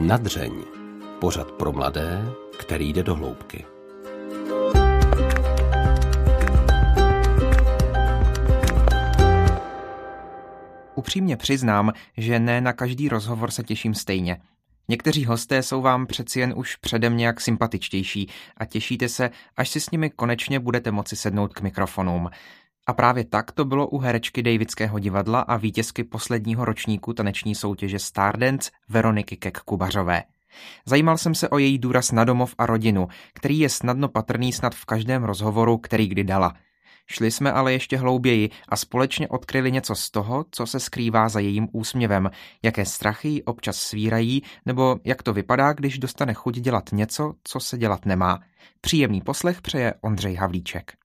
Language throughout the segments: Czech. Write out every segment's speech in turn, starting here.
Nadřeň. Pořad pro mladé, který jde do hloubky. Upřímně přiznám, že ne na každý rozhovor se těším stejně. Někteří hosté jsou vám přeci jen už předem nějak sympatičtější a těšíte se, až si s nimi konečně budete moci sednout k mikrofonům. A právě tak to bylo u herečky Davidského divadla a vítězky posledního ročníku taneční soutěže Stardance Veroniky Kek Kubařové. Zajímal jsem se o její důraz na domov a rodinu, který je snadno patrný snad v každém rozhovoru, který kdy dala. Šli jsme ale ještě hlouběji a společně odkryli něco z toho, co se skrývá za jejím úsměvem, jaké strachy ji občas svírají, nebo jak to vypadá, když dostane chuť dělat něco, co se dělat nemá. Příjemný poslech přeje Ondřej Havlíček.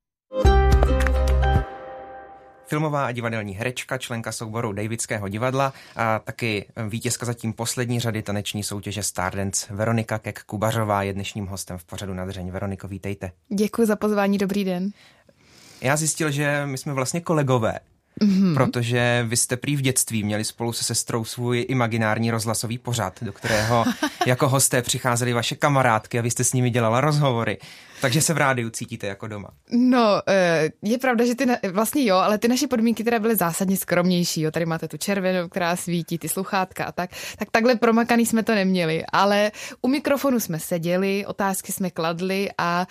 Filmová a divadelní herečka, členka souboru Davidského divadla a taky vítězka zatím poslední řady taneční soutěže Stardance Veronika Kek Kubařová je dnešním hostem v pořadu Nadřeň. Veroniko, vítejte. Děkuji za pozvání, dobrý den. Já zjistil, že my jsme vlastně kolegové, Mm-hmm. Protože vy jste prý v dětství měli spolu se sestrou svůj imaginární rozhlasový pořad, do kterého jako hosté přicházely vaše kamarádky a vy jste s nimi dělala rozhovory. Takže se v rádiu cítíte jako doma. No, eh, je pravda, že ty, na, vlastně jo, ale ty naše podmínky teda byly zásadně skromnější. Jo. Tady máte tu červenou, která svítí, ty sluchátka a tak. Tak takhle promakaný jsme to neměli, ale u mikrofonu jsme seděli, otázky jsme kladli a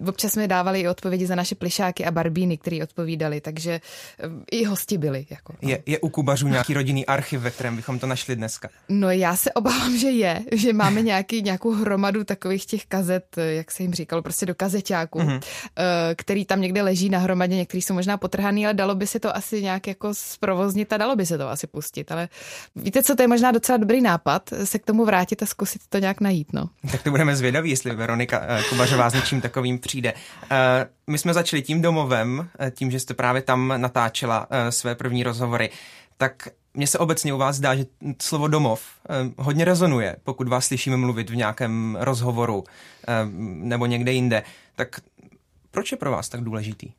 uh, občas jsme dávali i odpovědi za naše plišáky a barbíny, které odpovídali, takže uh, i hosti byli. Jako, no. je, je u Kubařů nějaký rodinný archiv, ve kterém bychom to našli dneska? No já se obávám, že je, že máme nějaký, nějakou hromadu takových těch kazet, jak se jim říkalo, prostě do kazeťáku, mm-hmm. který tam někde leží na hromadě, některý jsou možná potrhaný, ale dalo by se to asi nějak jako zprovoznit a dalo by se to asi pustit. Ale víte co, to je možná docela dobrý nápad, se k tomu vrátit a zkusit to nějak najít. No. Tak to budeme zvědaví, jestli Veronika uh, Kubařová s něčím takovým přijde. My jsme začali tím domovem, tím, že jste právě tam natáčela své první rozhovory. Tak mně se obecně u vás zdá, že slovo domov eh, hodně rezonuje, pokud vás slyšíme mluvit v nějakém rozhovoru eh, nebo někde jinde. Tak proč je pro vás tak důležitý?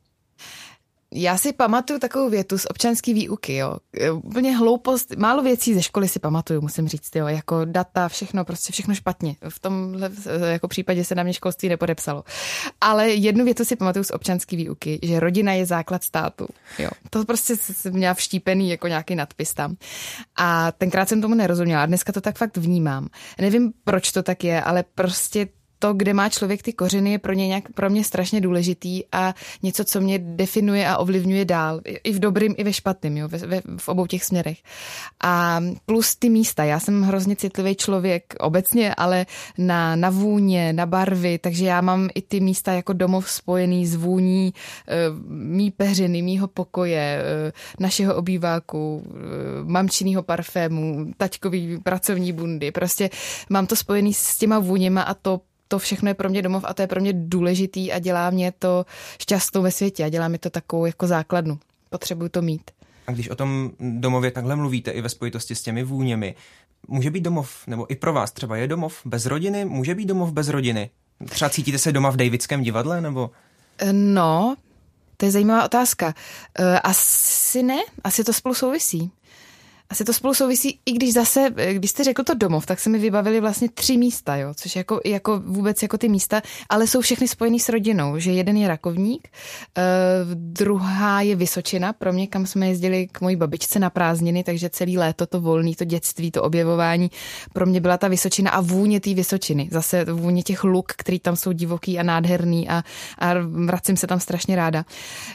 Já si pamatuju takovou větu z občanské výuky, jo. Úplně hloupost, málo věcí ze školy si pamatuju, musím říct, jo. Jako data, všechno, prostě všechno špatně. V tomhle jako případě se na mě školství nepodepsalo. Ale jednu větu si pamatuju z občanské výuky, že rodina je základ státu, jo. To prostě jsem měla vštípený jako nějaký nadpis tam. A tenkrát jsem tomu nerozuměla, dneska to tak fakt vnímám. Nevím, proč to tak je, ale prostě to, kde má člověk ty kořeny, je pro, ně nějak, pro mě strašně důležitý a něco, co mě definuje a ovlivňuje dál. I v dobrým, i ve špatným, jo, ve, ve, v obou těch směrech. A plus ty místa. Já jsem hrozně citlivý člověk obecně, ale na, na vůně, na barvy, takže já mám i ty místa jako domov spojený s vůní uh, mý peřiny, mýho pokoje, uh, našeho obýváku, uh, mamčinýho parfému, taťkový pracovní bundy. Prostě mám to spojený s těma vůněma a to to všechno je pro mě domov a to je pro mě důležitý a dělá mě to šťastnou ve světě a dělá mi to takovou jako základnu. Potřebuju to mít. A když o tom domově takhle mluvíte i ve spojitosti s těmi vůněmi, může být domov, nebo i pro vás třeba je domov bez rodiny, může být domov bez rodiny? Třeba cítíte se doma v Davidském divadle, nebo? No, to je zajímavá otázka. E, asi ne, asi to spolu souvisí. Asi to spolu souvisí, i když zase, když jste řekl to domov, tak se mi vybavili vlastně tři místa, jo, což jako, jako vůbec jako ty místa, ale jsou všechny spojený s rodinou, že jeden je Rakovník, uh, druhá je Vysočina, pro mě, kam jsme jezdili k mojí babičce na prázdniny, takže celý léto to volný, to dětství, to objevování, pro mě byla ta Vysočina a vůně té Vysočiny, zase vůně těch luk, který tam jsou divoký a nádherný a, a vracím se tam strašně ráda.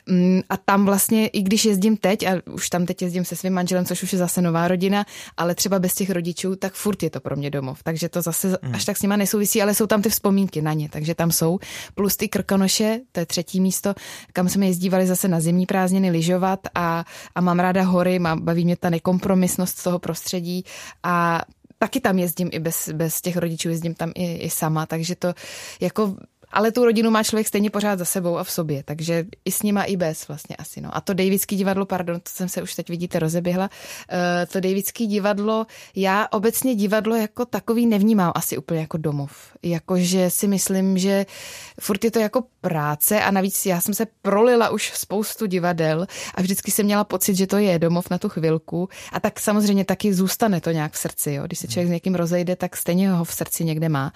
Um, a tam vlastně, i když jezdím teď, a už tam teď jezdím se svým manželem, což už je zase nová rodina, ale třeba bez těch rodičů, tak furt je to pro mě domov. Takže to zase mm. až tak s nima nesouvisí, ale jsou tam ty vzpomínky na ně, takže tam jsou. Plus ty Krkonoše, to je třetí místo, kam jsme jezdívali zase na zimní prázdniny lyžovat a, a mám ráda hory, mám, baví mě ta nekompromisnost toho prostředí a taky tam jezdím i bez, bez těch rodičů, jezdím tam i, i sama, takže to jako ale tu rodinu má člověk stejně pořád za sebou a v sobě, takže i s nima i bez vlastně asi. No. A to Davidský divadlo, pardon, to jsem se už teď vidíte rozeběhla, uh, to Davidský divadlo, já obecně divadlo jako takový nevnímám asi úplně jako domov. Jakože si myslím, že furt je to jako práce a navíc já jsem se prolila už spoustu divadel a vždycky jsem měla pocit, že to je domov na tu chvilku a tak samozřejmě taky zůstane to nějak v srdci. Jo. Když se člověk s někým rozejde, tak stejně ho v srdci někde má.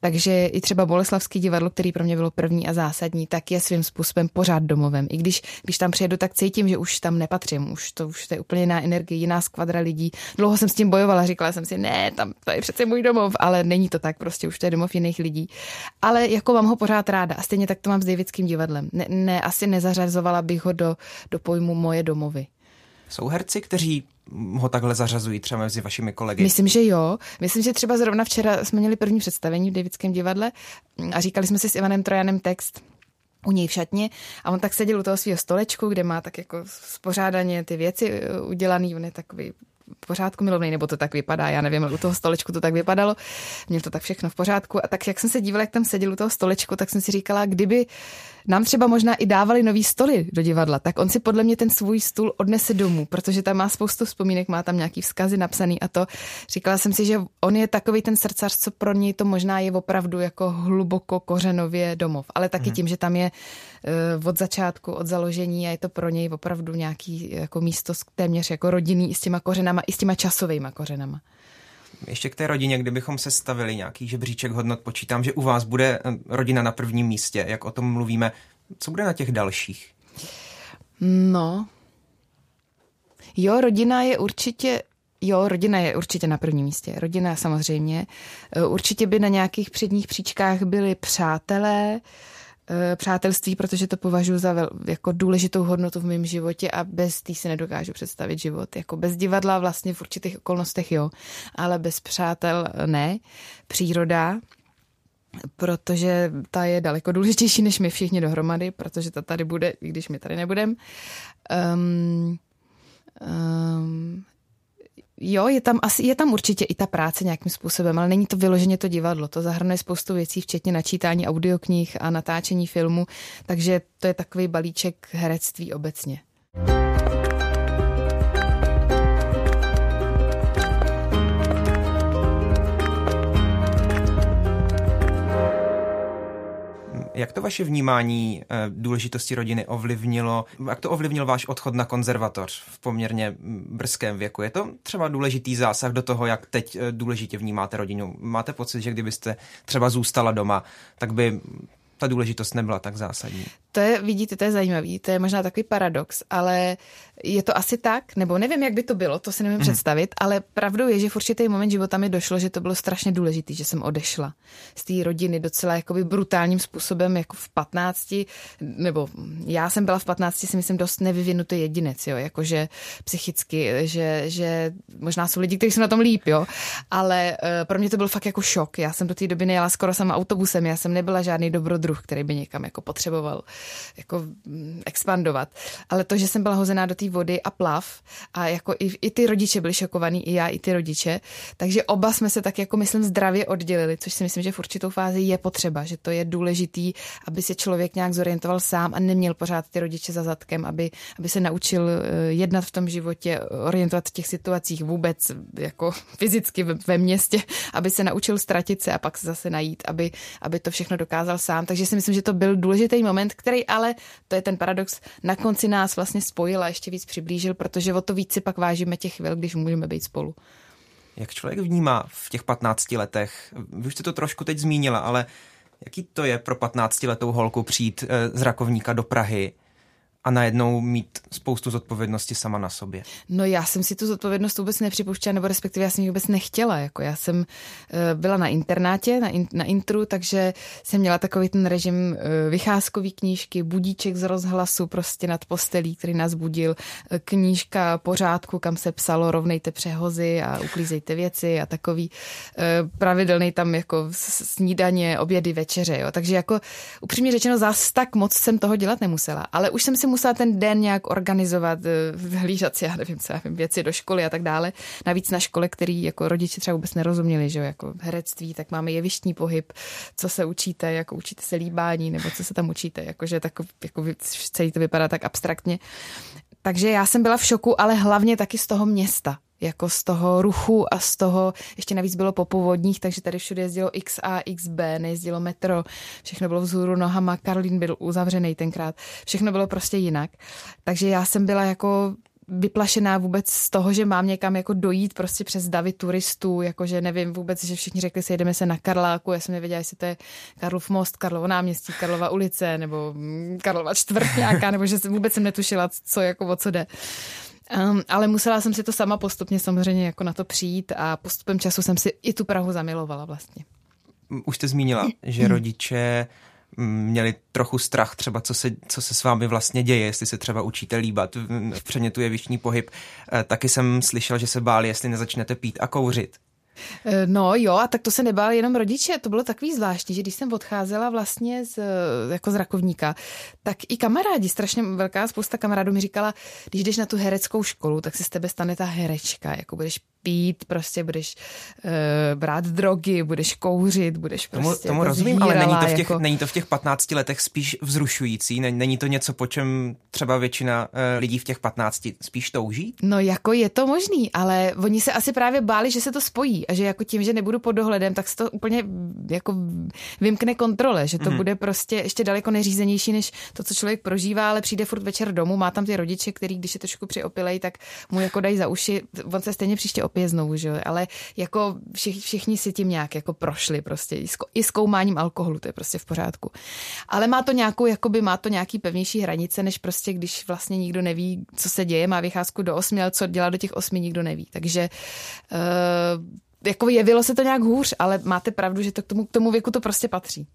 Takže i třeba Boleslavský divadlo, který pro mě bylo první a zásadní, tak je svým způsobem pořád domovem. I když, když tam přijedu, tak cítím, že už tam nepatřím. Už to, už to je úplně jiná energie, jiná skvadra lidí. Dlouho jsem s tím bojovala, říkala jsem si, ne, tam to je přece můj domov, ale není to tak, prostě už to je domov jiných lidí. Ale jako mám ho pořád ráda a stejně tak to mám s Davidským divadlem. Ne, ne asi nezařazovala bych ho do, do pojmu moje domovy. Jsou herci, kteří ho takhle zařazují třeba mezi vašimi kolegy? Myslím, že jo. Myslím, že třeba zrovna včera jsme měli první představení v Davidském divadle a říkali jsme si s Ivanem Trojanem text u něj v šatně a on tak seděl u toho svého stolečku, kde má tak jako spořádaně ty věci eh, udělaný, on je takový pořádku milovný, nebo to tak vypadá, já nevím, u toho stolečku to tak vypadalo, měl to tak všechno v pořádku. A tak jak jsem se dívala, jak tam seděl u toho stolečku, tak jsem si říkala, kdyby nám třeba možná i dávali nový stoly do divadla, tak on si podle mě ten svůj stůl odnese domů, protože tam má spoustu vzpomínek, má tam nějaký vzkazy napsaný a to. Říkala jsem si, že on je takový ten srdcař, co pro něj to možná je opravdu jako hluboko kořenově domov, ale taky hmm. tím, že tam je uh, od začátku, od založení a je to pro něj opravdu nějaký jako místo téměř jako rodinný i s těma kořenama, i s těma časovými kořenama. Ještě k té rodině, kdybychom se stavili nějaký žebříček hodnot, počítám, že u vás bude eh, rodina na prvním místě, jak o tom mluvíme. Co bude na těch dalších? No, jo, rodina je určitě Jo, rodina je určitě na prvním místě. Rodina samozřejmě. Eh, určitě by na nějakých předních příčkách byli přátelé, Eh, přátelství, protože to považuji za vel, jako důležitou hodnotu v mém životě a bez tý si nedokážu představit život. Jako bez divadla vlastně v určitých okolnostech jo, ale bez přátel ne. Příroda, protože ta je daleko důležitější než my všichni dohromady, protože ta tady bude, i když my tady nebudeme. Um, um, Jo, je tam, asi, je tam určitě i ta práce nějakým způsobem, ale není to vyloženě to divadlo. To zahrnuje spoustu věcí, včetně načítání audioknih a natáčení filmu, takže to je takový balíček herectví obecně. Jak to vaše vnímání eh, důležitosti rodiny ovlivnilo, jak to ovlivnil váš odchod na konzervatoř v poměrně brzkém věku? Je to třeba důležitý zásah do toho, jak teď eh, důležitě vnímáte rodinu? Máte pocit, že kdybyste třeba zůstala doma, tak by ta důležitost nebyla tak zásadní? To je, vidíte, to je zajímavý, to je možná takový paradox, ale je to asi tak, nebo nevím, jak by to bylo, to si nevím hmm. představit, ale pravdou je, že v určitý moment života mi došlo, že to bylo strašně důležité, že jsem odešla z té rodiny docela jakoby brutálním způsobem, jako v 15, nebo já jsem byla v 15, si myslím, dost nevyvinutý jedinec, jo, jakože psychicky, že, že možná jsou lidi, kteří jsou na tom líp, jo, ale uh, pro mě to byl fakt jako šok. Já jsem do té doby nejela skoro sama autobusem, já jsem nebyla žádný dobrodruh, který by někam jako potřeboval jako mm, expandovat. Ale to, že jsem byla hozená do té vody a plav a jako i, i ty rodiče byli šokovaní, i já, i ty rodiče, takže oba jsme se tak jako myslím zdravě oddělili, což si myslím, že v určitou fázi je potřeba, že to je důležitý, aby se člověk nějak zorientoval sám a neměl pořád ty rodiče za zadkem, aby, aby se naučil eh, jednat v tom životě, orientovat v těch situacích vůbec jako fyzicky ve, ve městě, aby se naučil ztratit se a pak se zase najít, aby, aby to všechno dokázal sám. Takže si myslím, že to byl důležitý moment, který ale, to je ten paradox, na konci nás vlastně spojil a ještě víc přiblížil, protože o to víc si pak vážíme těch chvil, když můžeme být spolu. Jak člověk vnímá v těch 15 letech, vy už jste to trošku teď zmínila, ale jaký to je pro 15-letou holku přijít eh, z Rakovníka do Prahy, a najednou mít spoustu zodpovědnosti sama na sobě? No já jsem si tu zodpovědnost vůbec nepřipouštěla, nebo respektive já jsem ji vůbec nechtěla. Jako já jsem eh, byla na internátě, na, in, na intru, takže jsem měla takový ten režim eh, vycházkový knížky, budíček z rozhlasu prostě nad postelí, který nás budil, eh, knížka pořádku, kam se psalo rovnejte přehozy a uklízejte věci a takový pravidelný tam jako snídaně, obědy, večeře. Jo. Takže jako upřímně řečeno zás tak moc jsem toho dělat nemusela, ale už jsem si musela musela ten den nějak organizovat, vhlížet si, já nevím, co já vím, věci do školy a tak dále. Navíc na škole, který jako rodiče třeba vůbec nerozuměli, že jo, jako herectví, tak máme jevištní pohyb, co se učíte, jako učíte se líbání, nebo co se tam učíte, jakože tak, jako celý to vypadá tak abstraktně. Takže já jsem byla v šoku, ale hlavně taky z toho města, jako z toho ruchu a z toho, ještě navíc bylo po povodních, takže tady všude jezdilo XA, XB, nejezdilo metro, všechno bylo vzhůru nohama, Karlín byl uzavřený tenkrát, všechno bylo prostě jinak. Takže já jsem byla jako vyplašená vůbec z toho, že mám někam jako dojít prostě přes davy turistů, jakože nevím vůbec, že všichni řekli si, jedeme se na Karláku, já jsem nevěděla, jestli to je Karlov most, Karlovo náměstí, Karlova ulice, nebo Karlova čtvrt nějaká, nebo že vůbec jsem netušila, co jako o co jde. Um, ale musela jsem si to sama postupně samozřejmě jako na to přijít a postupem času jsem si i tu Prahu zamilovala vlastně. Už jste zmínila, že rodiče měli trochu strach třeba, co se, co se s vámi vlastně děje, jestli se třeba učíte líbat, v předmětu je vyšší pohyb. Eh, taky jsem slyšel, že se báli, jestli nezačnete pít a kouřit. Eh, no jo, a tak to se nebáli jenom rodiče, to bylo takový zvláštní, že když jsem odcházela vlastně z, jako z rakovníka, tak i kamarádi, strašně velká spousta kamarádů mi říkala, když jdeš na tu hereckou školu, tak se z tebe stane ta herečka, jako budeš pít, prostě budeš uh, brát drogy, budeš kouřit, budeš prostě Tomu, tomu jako rozumím, ale není to, v těch, jako... není to v těch 15 letech spíš vzrušující? Není to něco, po čem třeba většina uh, lidí v těch 15 spíš touží? No jako je to možný, ale oni se asi právě báli, že se to spojí a že jako tím, že nebudu pod dohledem, tak se to úplně jako vymkne kontrole, že to mm. bude prostě ještě daleko neřízenější, než to, co člověk prožívá, ale přijde furt večer domů, má tam ty rodiče, který když je trošku přiopilej, tak mu jako dají za uši, on se stejně příště opije znovu, že jo? ale jako všich, všichni si tím nějak jako prošli prostě i zkoumáním alkoholu, to je prostě v pořádku. Ale má to nějakou, jakoby má to nějaký pevnější hranice, než prostě když vlastně nikdo neví, co se děje, má vycházku do osmi, ale co dělá do těch osmi, nikdo neví. Takže uh, jako jevilo se to nějak hůř, ale máte pravdu, že to k tomu, k tomu věku to prostě patří.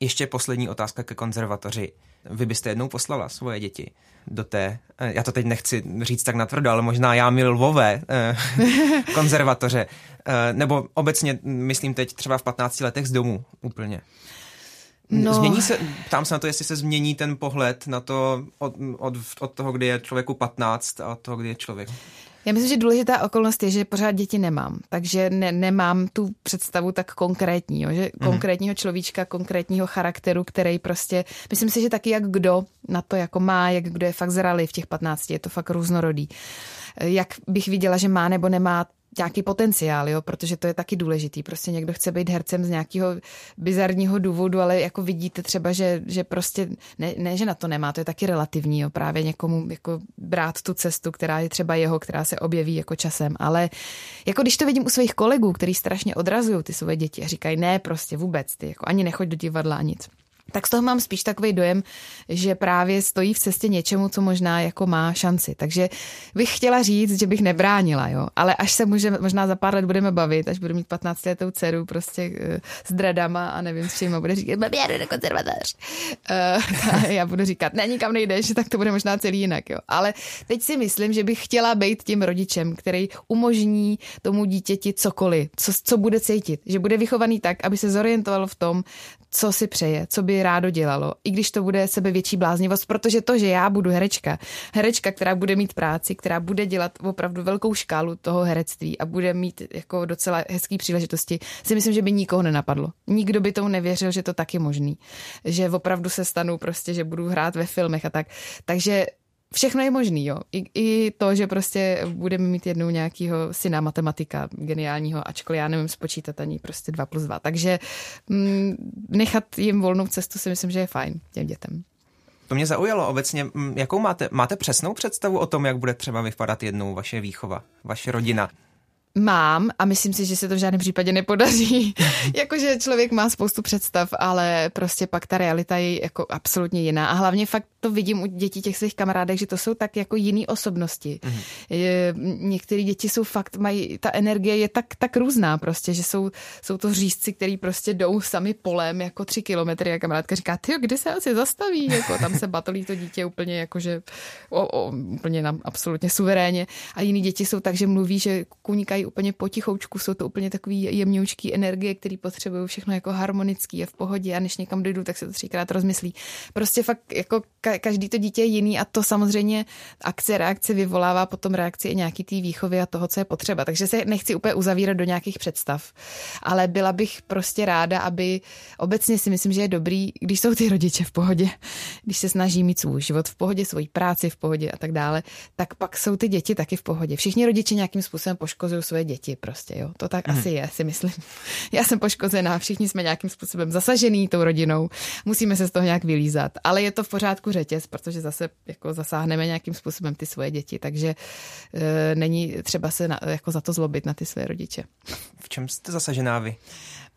Ještě poslední otázka ke konzervatoři. Vy byste jednou poslala svoje děti do té, eh, já to teď nechci říct tak natvrdo, ale možná já mi lvové eh, konzervatoře, eh, nebo obecně myslím teď třeba v 15 letech z domu úplně. No. Změní se, ptám se na to, jestli se změní ten pohled na to od, od, od toho, kdy je člověku 15 a od toho, kdy je člověk. Já myslím, že důležitá okolnost je, že pořád děti nemám, takže ne, nemám tu představu tak konkrétní, jo, že mm. konkrétního človíčka, konkrétního charakteru, který prostě, myslím si, že taky jak kdo na to jako má, jak kdo je fakt zralý v těch 15, je to fakt různorodý. Jak bych viděla, že má nebo nemá nějaký potenciál, jo, protože to je taky důležitý. Prostě někdo chce být hercem z nějakého bizarního důvodu, ale jako vidíte třeba, že, že prostě ne, ne, že na to nemá, to je taky relativní, jo, právě někomu jako brát tu cestu, která je třeba jeho, která se objeví jako časem, ale jako když to vidím u svých kolegů, kteří strašně odrazují ty svoje děti a říkají ne, prostě vůbec, ty jako ani nechoď do divadla a nic tak z toho mám spíš takový dojem, že právě stojí v cestě něčemu, co možná jako má šanci. Takže bych chtěla říct, že bych nebránila, jo. Ale až se může, možná za pár let budeme bavit, až budu mít 15 letou dceru prostě uh, s dredama a nevím s čím bude říkat, babi, jdu na konzervatoř. Uh, já budu říkat, ne, nikam nejdeš, tak to bude možná celý jinak, jo. Ale teď si myslím, že bych chtěla být tím rodičem, který umožní tomu dítěti cokoliv, co, co bude cítit. Že bude vychovaný tak, aby se zorientoval v tom, co si přeje, co by rádo dělalo, i když to bude sebe větší bláznivost, protože to, že já budu herečka, herečka, která bude mít práci, která bude dělat opravdu velkou škálu toho herectví a bude mít jako docela hezký příležitosti, si myslím, že by nikoho nenapadlo. Nikdo by tomu nevěřil, že to tak je možný. Že opravdu se stanu prostě, že budu hrát ve filmech a tak. Takže všechno je možný, jo. I, I to, že prostě budeme mít jednou nějakého syna matematika geniálního, ačkoliv já nevím spočítat ani prostě dva plus dva. Takže mm, nechat jim volnou cestu si myslím, že je fajn těm dětem. To mě zaujalo obecně. Mm, jakou máte, máte přesnou představu o tom, jak bude třeba vypadat jednou vaše výchova, vaše rodina? Mám a myslím si, že se to v žádném případě nepodaří. Jakože člověk má spoustu představ, ale prostě pak ta realita je jako absolutně jiná. A hlavně fakt to vidím u dětí těch svých kamarádek, že to jsou tak jako jiné osobnosti. Mm-hmm. Je, některé děti jsou fakt, mají, ta energie je tak, tak různá prostě, že jsou, jsou to řízci, který prostě jdou sami polem jako tři kilometry a kamarádka říká, ty kde se asi zastaví? Jako, tam se batolí to dítě úplně jakože o, o, úplně nám absolutně suverénně. A jiní děti jsou tak, že mluví, že kunikají úplně potichoučku, jsou to úplně takový jemňoučký energie, který potřebují všechno jako harmonický a v pohodě a než někam dojdu, tak se to třikrát rozmyslí. Prostě fakt jako každý to dítě je jiný a to samozřejmě akce, reakce vyvolává potom reakci i nějaký té výchovy a toho, co je potřeba. Takže se nechci úplně uzavírat do nějakých představ, ale byla bych prostě ráda, aby obecně si myslím, že je dobrý, když jsou ty rodiče v pohodě, když se snaží mít svůj život v pohodě, svoji práci v pohodě a tak dále, tak pak jsou ty děti taky v pohodě. Všichni rodiče nějakým způsobem poškozují své děti prostě, jo. To tak hmm. asi je, si myslím. Já jsem poškozená, všichni jsme nějakým způsobem zasažený tou rodinou, musíme se z toho nějak vylízat, ale je to v pořádku řetěz, protože zase jako zasáhneme nějakým způsobem ty svoje děti, takže e, není třeba se na, jako za to zlobit na ty své rodiče. V čem jste zasažená vy?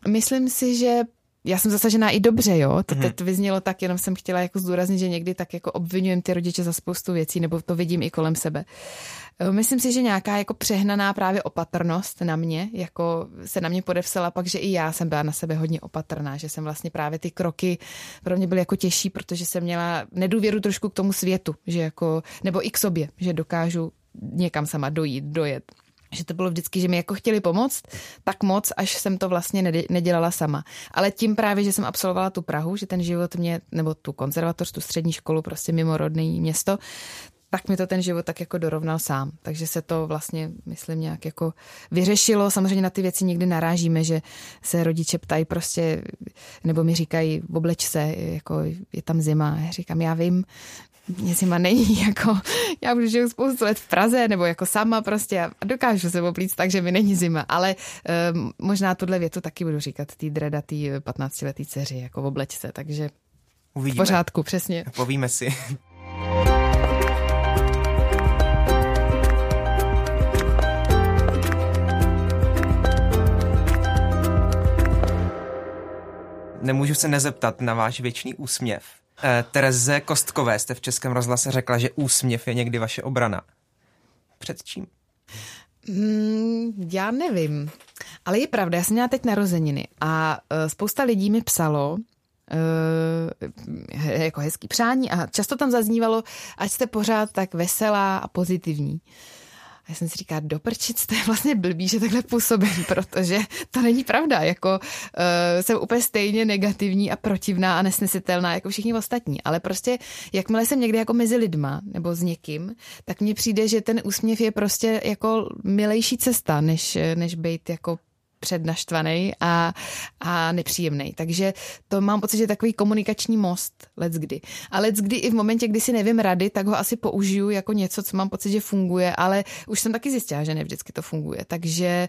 Myslím si, že já jsem zasažená i dobře, jo. To teď vyznělo tak, jenom jsem chtěla jako zdůraznit, že někdy tak jako obvinujem ty rodiče za spoustu věcí, nebo to vidím i kolem sebe. Eh, myslím si, že nějaká jako přehnaná právě opatrnost na mě, jako se na mě podevsala pak, že i já jsem byla na sebe hodně opatrná, že jsem vlastně právě ty kroky pro mě byly jako těžší, protože jsem měla nedůvěru trošku k tomu světu, že jako, nebo i k sobě, že dokážu někam sama dojít, dojet že to bylo vždycky, že mi jako chtěli pomoct, tak moc, až jsem to vlastně nedělala sama. Ale tím právě, že jsem absolvovala tu Prahu, že ten život mě, nebo tu konzervatoř, tu střední školu, prostě mimorodný město, tak mi to ten život tak jako dorovnal sám. Takže se to vlastně, myslím, nějak jako vyřešilo. Samozřejmě na ty věci někdy narážíme, že se rodiče ptají prostě, nebo mi říkají, obleč se, jako je tam zima. Já říkám, já vím, mě zima není, jako já už žiju spoustu let v Praze, nebo jako sama prostě a dokážu se oplíct tak, že mi není zima, ale um, možná tuhle větu taky budu říkat tý dredatý 15-letý dceři, jako v oblečce, takže Uvidíme. v pořádku, přesně. Povíme si. Nemůžu se nezeptat na váš věčný úsměv. Eh, Tereze Kostkové jste v Českém rozhlase řekla, že úsměv je někdy vaše obrana. Před čím? Mm, já nevím, ale je pravda, já jsem měla teď narozeniny a uh, spousta lidí mi psalo, uh, jako hezký přání a často tam zaznívalo, ať jste pořád tak veselá a pozitivní. Uh, a já jsem si říkala, doprčit, to je vlastně blbý, že takhle působím, protože to není pravda. Jako uh, jsem úplně stejně negativní a protivná a nesnesitelná jako všichni ostatní. Ale prostě, jakmile jsem někde jako mezi lidma nebo s někým, tak mně přijde, že ten úsměv je prostě jako milejší cesta, než, než být jako přednaštvaný a, a nepříjemný. Takže to mám pocit, že je takový komunikační most let's kdy. A let's kdy i v momentě, kdy si nevím rady, tak ho asi použiju jako něco, co mám pocit, že funguje, ale už jsem taky zjistila, že ne vždycky to funguje. Takže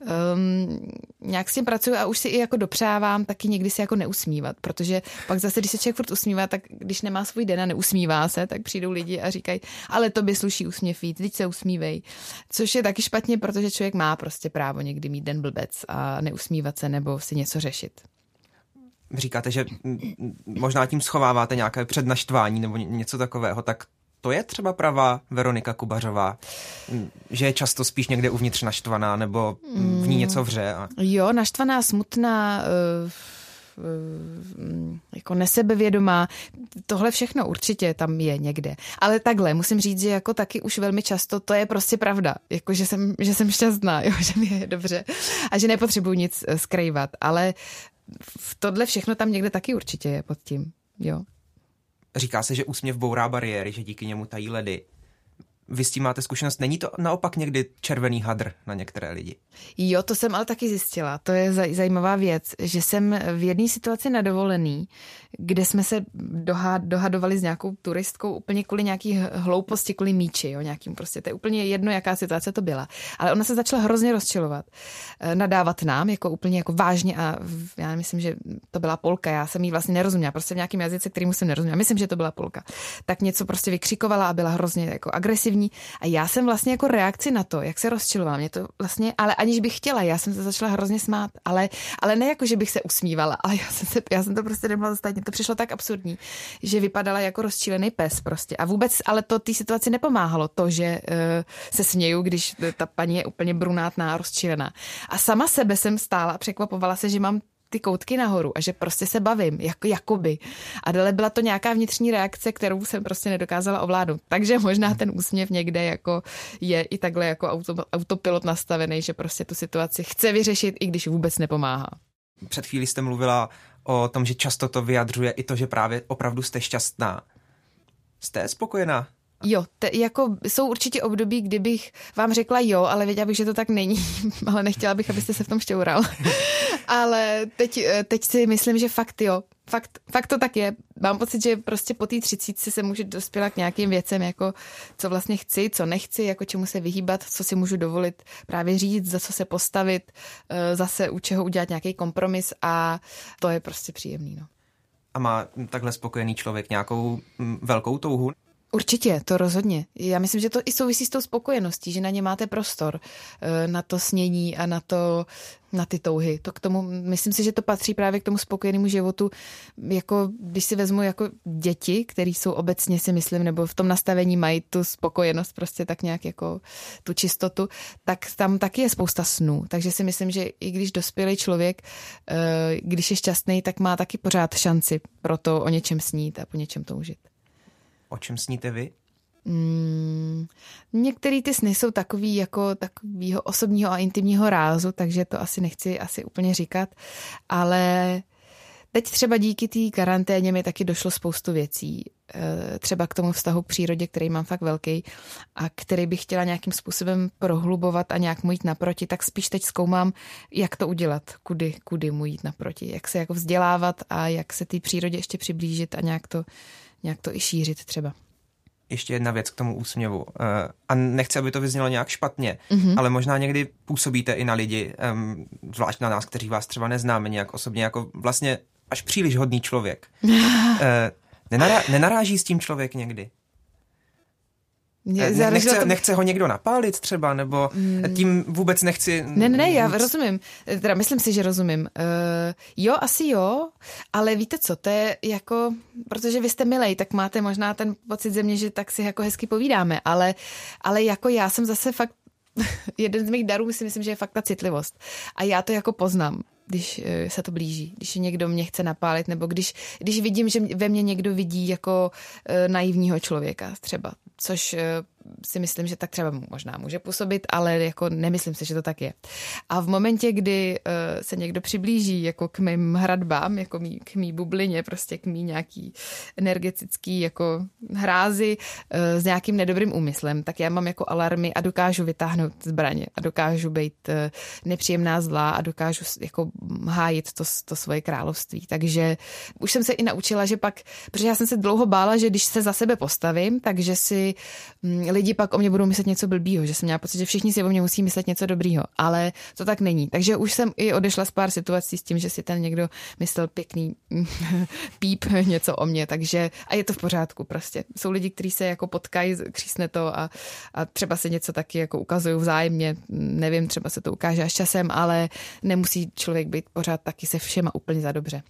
um, nějak s tím pracuji a už si i jako dopřávám taky někdy si jako neusmívat, protože pak zase, když se člověk furt usmívá, tak když nemá svůj den a neusmívá se, tak přijdou lidi a říkají, ale to by sluší úsměv víc, teď se usmívej. Což je taky špatně, protože člověk má prostě právo někdy mít den blbec a neusmívat se nebo si něco řešit. Říkáte, že možná tím schováváte nějaké přednaštvání nebo něco takového, tak to je třeba pravá Veronika Kubařová, že je často spíš někde uvnitř naštvaná nebo v ní něco vře. A... Jo, naštvaná, smutná, uh jako nesebevědomá. Tohle všechno určitě tam je někde. Ale takhle, musím říct, že jako taky už velmi často to je prostě pravda. Jako, že jsem, že jsem šťastná, jo, že mi je dobře a že nepotřebuji nic eh, skrývat. Ale tohle všechno tam někde taky určitě je pod tím, jo. Říká se, že úsměv bourá bariéry, že díky němu tají ledy. Vy s tím máte zkušenost. Není to naopak někdy červený hadr na některé lidi? Jo, to jsem ale taky zjistila. To je zajímavá věc, že jsem v jedné situaci na dovolený, kde jsme se dohadovali s nějakou turistkou úplně kvůli nějaký hlouposti, kvůli míči, jo, nějakým prostě, to je úplně jedno, jaká situace to byla. Ale ona se začala hrozně rozčilovat, eh, nadávat nám, jako úplně jako vážně a já myslím, že to byla Polka, já jsem jí vlastně nerozuměla, prostě v nějakém jazyce, kterým jsem nerozuměla, myslím, že to byla Polka. Tak něco prostě vykřikovala a byla hrozně jako agresivní a já jsem vlastně jako reakci na to, jak se rozčilovala, mě to vlastně, ale aniž bych chtěla, já jsem se začala hrozně smát, ale, ale ne jako, že bych se usmívala, ale já jsem, se, já jsem to prostě nemohla zastavit to přišlo tak absurdní, že vypadala jako rozčílený pes prostě. A vůbec ale to té situaci nepomáhalo, to, že uh, se směju, když ta paní je úplně brunátná a rozčílená. A sama sebe jsem stála překvapovala se, že mám ty koutky nahoru a že prostě se bavím, jako, jakoby. A dále byla to nějaká vnitřní reakce, kterou jsem prostě nedokázala ovládnout. Takže možná ten úsměv někde jako je i takhle jako auto, autopilot nastavený, že prostě tu situaci chce vyřešit, i když vůbec nepomáhá. Před chvílí jste mluvila o tom, že často to vyjadřuje i to, že právě opravdu jste šťastná. Jste spokojená? Jo, te, jako jsou určitě období, kdybych vám řekla jo, ale věděla bych, že to tak není, ale nechtěla bych, abyste se v tom šťoural. ale teď, eh, teď si myslím, že fakt jo, fakt, fakt to tak je. Mám pocit, že prostě po té třicítce se může dospělat k nějakým věcem, jako co vlastně chci, co nechci, jako čemu se vyhýbat, co si můžu dovolit právě říct, za co se postavit, eh, zase u čeho udělat nějaký kompromis a to je prostě příjemný. No. A má takhle spokojený člověk nějakou mm, velkou touhu? Určitě, to rozhodně. Já myslím, že to i souvisí s tou spokojeností, že na ně máte prostor, eh, na to snění a na to, na ty touhy. To k tomu, myslím si, že to patří právě k tomu spokojenému životu, jako když si vezmu jako děti, které jsou obecně si myslím, nebo v tom nastavení mají tu spokojenost, prostě tak nějak jako tu čistotu, tak tam taky je spousta snů. Takže si myslím, že i když dospělý člověk, eh, když je šťastný, tak má taky pořád šanci pro to o něčem snít a po něčem toužit. O čem sníte vy? Mm, některé ty sny jsou takový jako takového osobního a intimního rázu, takže to asi nechci asi úplně říkat, ale teď třeba díky té karanténě mi taky došlo spoustu věcí. Eh, třeba k tomu vztahu k přírodě, který mám fakt velký a který bych chtěla nějakým způsobem prohlubovat a nějak mu jít naproti, tak spíš teď zkoumám, jak to udělat, kudy, kudy mu jít naproti, jak se jako vzdělávat a jak se té přírodě ještě přiblížit a nějak to nějak to i šířit třeba. Ještě jedna věc k tomu úsměvu. Uh, a nechci, aby to vyznělo nějak špatně, mm-hmm. ale možná někdy působíte i na lidi, zvlášť na nás, kteří vás třeba neznáme nějak osobně, jako vlastně až příliš hodný člověk. uh, nenará- nenaráží s tím člověk někdy? Mě ne, nechce, to... nechce ho někdo napálit třeba, nebo mm. tím vůbec nechci... Ne, ne, ne, já rozumím. Teda myslím si, že rozumím. Uh, jo, asi jo, ale víte co, to je jako, protože vy jste milej, tak máte možná ten pocit ze mě, že tak si jako hezky povídáme, ale, ale jako já jsem zase fakt jeden z mých darů si myslím, že je fakt ta citlivost. A já to jako poznám když eh, se to blíží, když někdo mě chce napálit, nebo když, když vidím, že ve mně někdo vidí jako naivního člověka třeba, což uh, si myslím, že tak třeba možná může působit, ale jako nemyslím si, že to tak je. A v momentě, kdy uh, se někdo přiblíží jako k mým hradbám, jako mý, k mý bublině, prostě k mý nějaký energetický jako hrázy uh, s nějakým nedobrým úmyslem, tak já mám jako alarmy a dokážu vytáhnout zbraně a dokážu být uh, nepříjemná zlá a dokážu jako hájit to, to svoje království. Takže už jsem se i naučila, že pak, protože já jsem se dlouho bála, že když se za sebe postavím, takže si mm, lidi pak o mě budou myslet něco blbýho, že jsem měla pocit, že všichni si o mě musí myslet něco dobrýho, ale to tak není. Takže už jsem i odešla z pár situací s tím, že si ten někdo myslel pěkný píp něco o mě, takže a je to v pořádku prostě. Jsou lidi, kteří se jako potkají, křísne to a, a třeba se něco taky jako ukazují vzájemně, nevím, třeba se to ukáže až časem, ale nemusí člověk být pořád taky se všema úplně za dobře.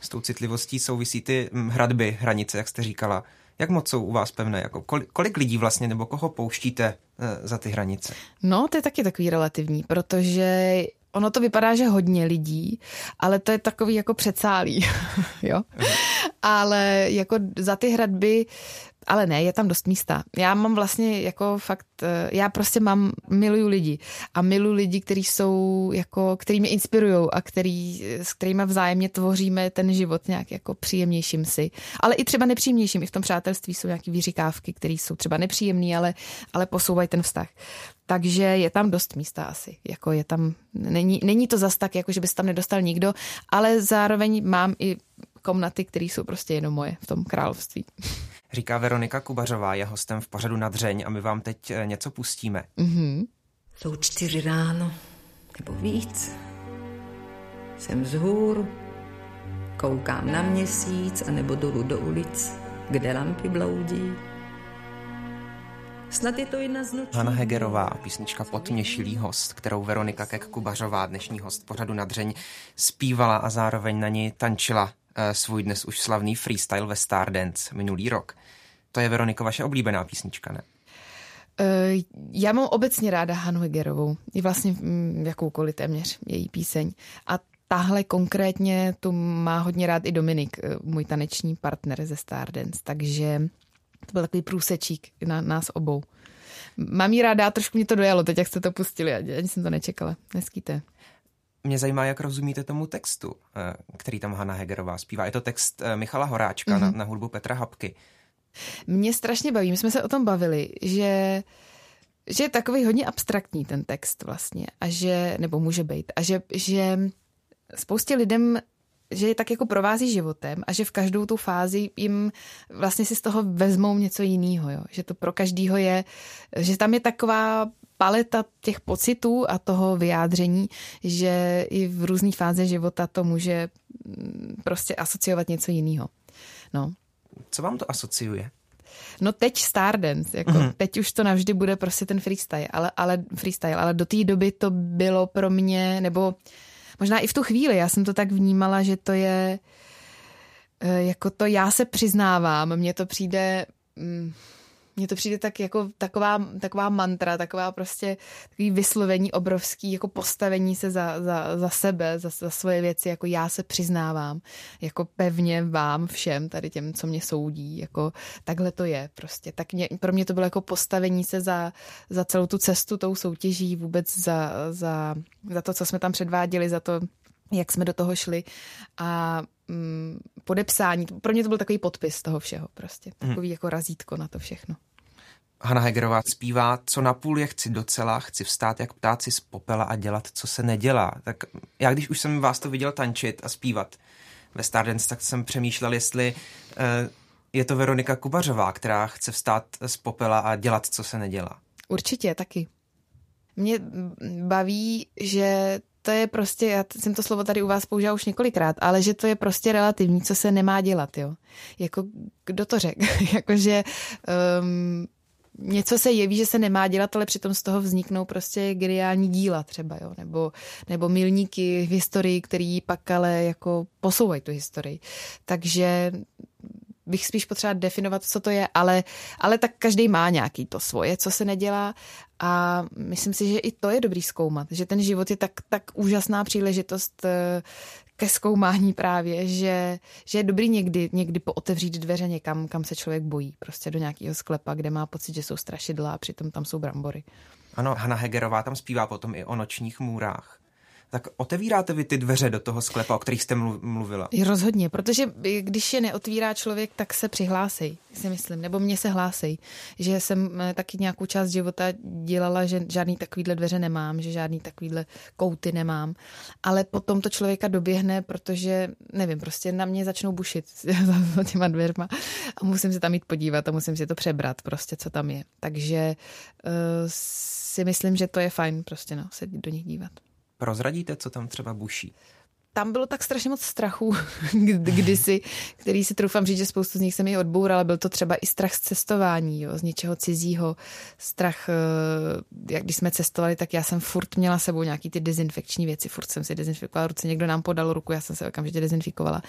S tou citlivostí souvisí ty hm, hradby, hranice, jak jste říkala. Jak moc jsou u vás pevné? Jako kolik, kolik lidí vlastně nebo koho pouštíte e, za ty hranice? No, to je taky takový relativní, protože ono to vypadá, že hodně lidí, ale to je takový jako přecálí, jo. ale jako za ty hradby ale ne, je tam dost místa. Já mám vlastně jako fakt, eh, já prostě mám, miluju lidi a miluju lidi, kteří jsou jako, který mě inspirují a který, s kterými vzájemně tvoříme ten život nějak jako příjemnějším si. Ale i třeba nepříjemnějším. I v tom přátelství jsou nějaké vyříkávky, které jsou třeba nepříjemné, ale, ale posouvají ten vztah. Takže je tam dost místa asi. Jako je tam, není, není to zas tak, jako že by se tam nedostal nikdo, ale zároveň mám i komnaty, které jsou prostě jenom moje v tom království. Říká Veronika Kubařová, je hostem v pořadu na dřeň a my vám teď eh, něco pustíme. Mm-hmm. Jsou čtyři ráno, nebo víc. Jsem vzhůru, koukám na měsíc a nebo dolů do ulic, kde lampy bloudí. Snad je to jedna z nočí. Hanna Hegerová, písnička Potměšilý host, kterou Veronika Kek Kubařová, dnešní host pořadu na dřeň, zpívala a zároveň na ní tančila svůj dnes už slavný freestyle ve Stardance minulý rok. To je Veroniko vaše oblíbená písnička, ne? Eh, já mám obecně ráda Hanu Hegerovou, i vlastně mm, jakoukoliv téměř její píseň. A tahle konkrétně tu má hodně rád i Dominik, eh, můj taneční partner ze Stardance, takže to byl takový průsečík na nás obou. Mám jí ráda, trošku mě to dojalo, teď jak jste to pustili, ani jsem to nečekala. Neskýte. Mě zajímá, jak rozumíte tomu textu, eh, který tam Hanna Hegerová zpívá. Je to text eh, Michala Horáčka mm-hmm. na, na hudbu Petra Hapky. Mě strašně baví, my jsme se o tom bavili, že že je takový hodně abstraktní ten text vlastně a že, nebo může být, a že, že spoustě lidem že je tak jako provází životem a že v každou tu fázi jim vlastně si z toho vezmou něco jiného, jo? že to pro každýho je, že tam je taková paleta těch pocitů a toho vyjádření, že i v různé fáze života to může mm, prostě asociovat něco jiného. No. Co vám to asociuje? No teď Stardance, jako mm-hmm. teď už to navždy bude prostě ten freestyle, ale, ale freestyle, ale do té doby to bylo pro mě, nebo možná i v tu chvíli, já jsem to tak vnímala, že to je eh, jako to já se přiznávám, mně to přijde... Mm, mně to přijde tak jako taková, taková mantra, taková prostě takový vyslovení obrovský, jako postavení se za, za, za sebe, za, za svoje věci, jako já se přiznávám, jako pevně vám všem, tady těm, co mě soudí, jako takhle to je prostě. Tak mě, pro mě to bylo jako postavení se za, za celou tu cestu, tou soutěží, vůbec za, za, za to, co jsme tam předváděli, za to, jak jsme do toho šli a mm, podepsání. Pro mě to byl takový podpis toho všeho prostě. Mhm. Takový hmm. jako razítko na to všechno. Hanna Hegerová zpívá, co na půl je chci docela, chci vstát jak ptáci z popela a dělat, co se nedělá. Tak já, když už jsem vás to viděl tančit a zpívat ve Stardance, tak jsem přemýšlel, jestli uh, je to Veronika Kubařová, která chce vstát z popela a dělat, co se nedělá. Určitě, taky. Mě baví, že to je prostě, já jsem to slovo tady u vás použila už několikrát, ale že to je prostě relativní, co se nemá dělat, jo. Jako, kdo to řekl? Jakože um, něco se jeví, že se nemá dělat, ale přitom z toho vzniknou prostě geniální díla třeba, jo, nebo, nebo milníky v historii, který pak ale jako posouvají tu historii. Takže bych spíš potřeba definovat, co to je, ale, ale tak každý má nějaký to svoje, co se nedělá a myslím si, že i to je dobrý zkoumat, že ten život je tak, tak úžasná příležitost eh, ke zkoumání právě, že, že je dobrý někdy, někdy pootevřít dveře někam, kam se člověk bojí, prostě do nějakého sklepa, kde má pocit, že jsou strašidla a přitom tam jsou brambory. Ano, Hanna Hegerová tam zpívá potom i o nočních můrách tak otevíráte vy ty dveře do toho sklepa, o kterých jste mluvila? Rozhodně, protože když je neotvírá člověk, tak se přihlásej, si myslím, nebo mě se hlásej, že jsem eh, taky nějakou část života dělala, že žádný takovýhle dveře nemám, že žádný takovýhle kouty nemám, ale potom to člověka doběhne, protože, nevím, prostě na mě začnou bušit za těma dveřma a musím se tam jít podívat a musím si to přebrat, prostě, co tam je. Takže uh, si myslím, že to je fajn prostě, no, se do nich dívat. Prozradíte, co tam třeba buší? tam bylo tak strašně moc strachu kdysi, který si troufám říct, že spoustu z nich se mi odboural, byl to třeba i strach z cestování, jo, z něčeho cizího, strach, eh, jak když jsme cestovali, tak já jsem furt měla sebou nějaký ty dezinfekční věci, furt jsem si dezinfikovala ruce, někdo nám podal ruku, já jsem se okamžitě dezinfikovala.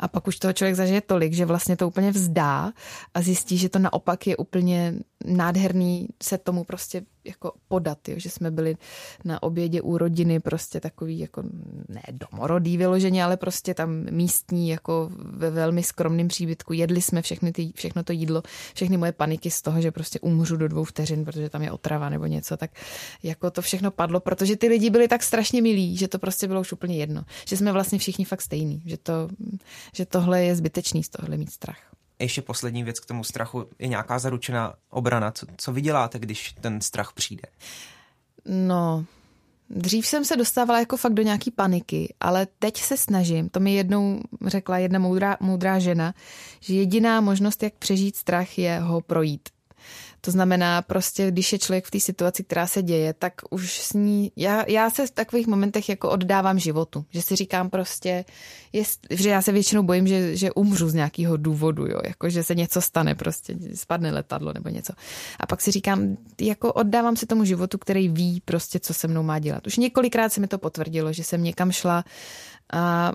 A pak už toho člověk zažije tolik, že vlastně to úplně vzdá a zjistí, že to naopak je úplně nádherný se tomu prostě jako podat, jo, že jsme byli na obědě u rodiny prostě takový jako ne domorodý vyloženě, ale prostě tam místní jako ve velmi skromném příbytku. Jedli jsme všechny ty, všechno to jídlo, všechny moje paniky z toho, že prostě umřu do dvou vteřin, protože tam je otrava nebo něco, tak jako to všechno padlo, protože ty lidi byli tak strašně milí, že to prostě bylo už úplně jedno. Že jsme vlastně všichni fakt stejní, že, to, že tohle je zbytečný z tohle mít strach ještě poslední věc k tomu strachu je nějaká zaručená obrana. Co, co vy děláte, když ten strach přijde? No, dřív jsem se dostávala jako fakt do nějaký paniky, ale teď se snažím, to mi jednou řekla jedna moudrá, moudrá žena, že jediná možnost, jak přežít strach, je ho projít. To znamená, prostě, když je člověk v té situaci, která se děje, tak už s ní, já, já se v takových momentech jako oddávám životu, že si říkám prostě, jest, že já se většinou bojím, že, že umřu z nějakého důvodu, jo, jako že se něco stane, prostě spadne letadlo nebo něco. A pak si říkám, jako oddávám se tomu životu, který ví prostě, co se mnou má dělat. Už několikrát se mi to potvrdilo, že jsem někam šla a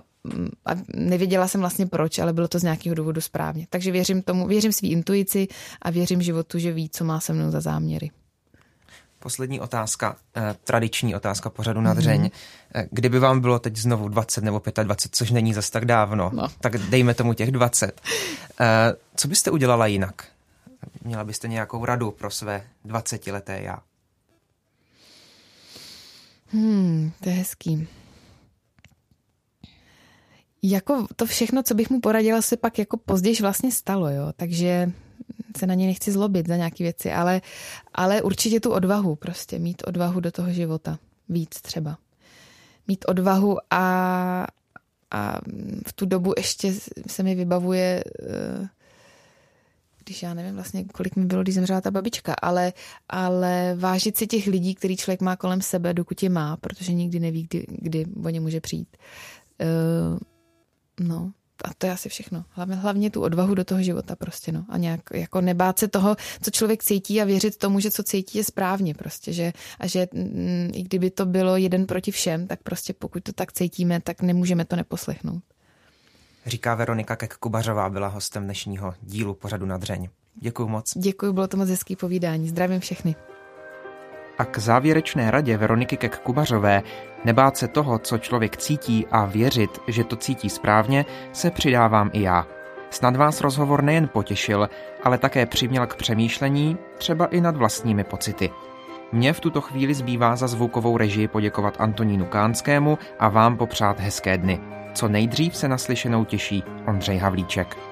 a nevěděla jsem vlastně proč, ale bylo to z nějakého důvodu správně. Takže věřím tomu, věřím svý intuici a věřím životu, že ví, co má se mnou za záměry. Poslední otázka, eh, tradiční otázka pořadu na dřeň. Mm-hmm. Kdyby vám bylo teď znovu 20 nebo 25, což není zas tak dávno, no. tak dejme tomu těch 20. Eh, co byste udělala jinak? Měla byste nějakou radu pro své 20-leté já? Hmm, to je hezký jako to všechno, co bych mu poradila, se pak jako později vlastně stalo, jo. Takže se na ně nechci zlobit za nějaké věci, ale, ale určitě tu odvahu prostě, mít odvahu do toho života. Víc třeba. Mít odvahu a, a v tu dobu ještě se mi vybavuje, eh, když já nevím vlastně, kolik mi bylo, když zemřela ta babička, ale, ale vážit si těch lidí, který člověk má kolem sebe, dokud je má, protože nikdy neví, kdy, kdy o ně může přijít. No, a to je asi všechno. Hlavně, hlavně tu odvahu do toho života prostě, no. A nějak jako nebát se toho, co člověk cítí a věřit tomu, že co cítí je správně prostě, že a že mm, i kdyby to bylo jeden proti všem, tak prostě pokud to tak cítíme, tak nemůžeme to neposlechnout. Říká Veronika Kek-Kubařová, byla hostem dnešního dílu pořadu na dřeň. Děkuji moc. Děkuji, bylo to moc hezký povídání. Zdravím všechny. A k závěrečné radě Veroniky Kek Kubařové nebát se toho, co člověk cítí a věřit, že to cítí správně, se přidávám i já. Snad vás rozhovor nejen potěšil, ale také přiměl k přemýšlení, třeba i nad vlastními pocity. Mně v tuto chvíli zbývá za zvukovou režii poděkovat Antonínu Kánskému a vám popřát hezké dny. Co nejdřív se naslyšenou těší Ondřej Havlíček.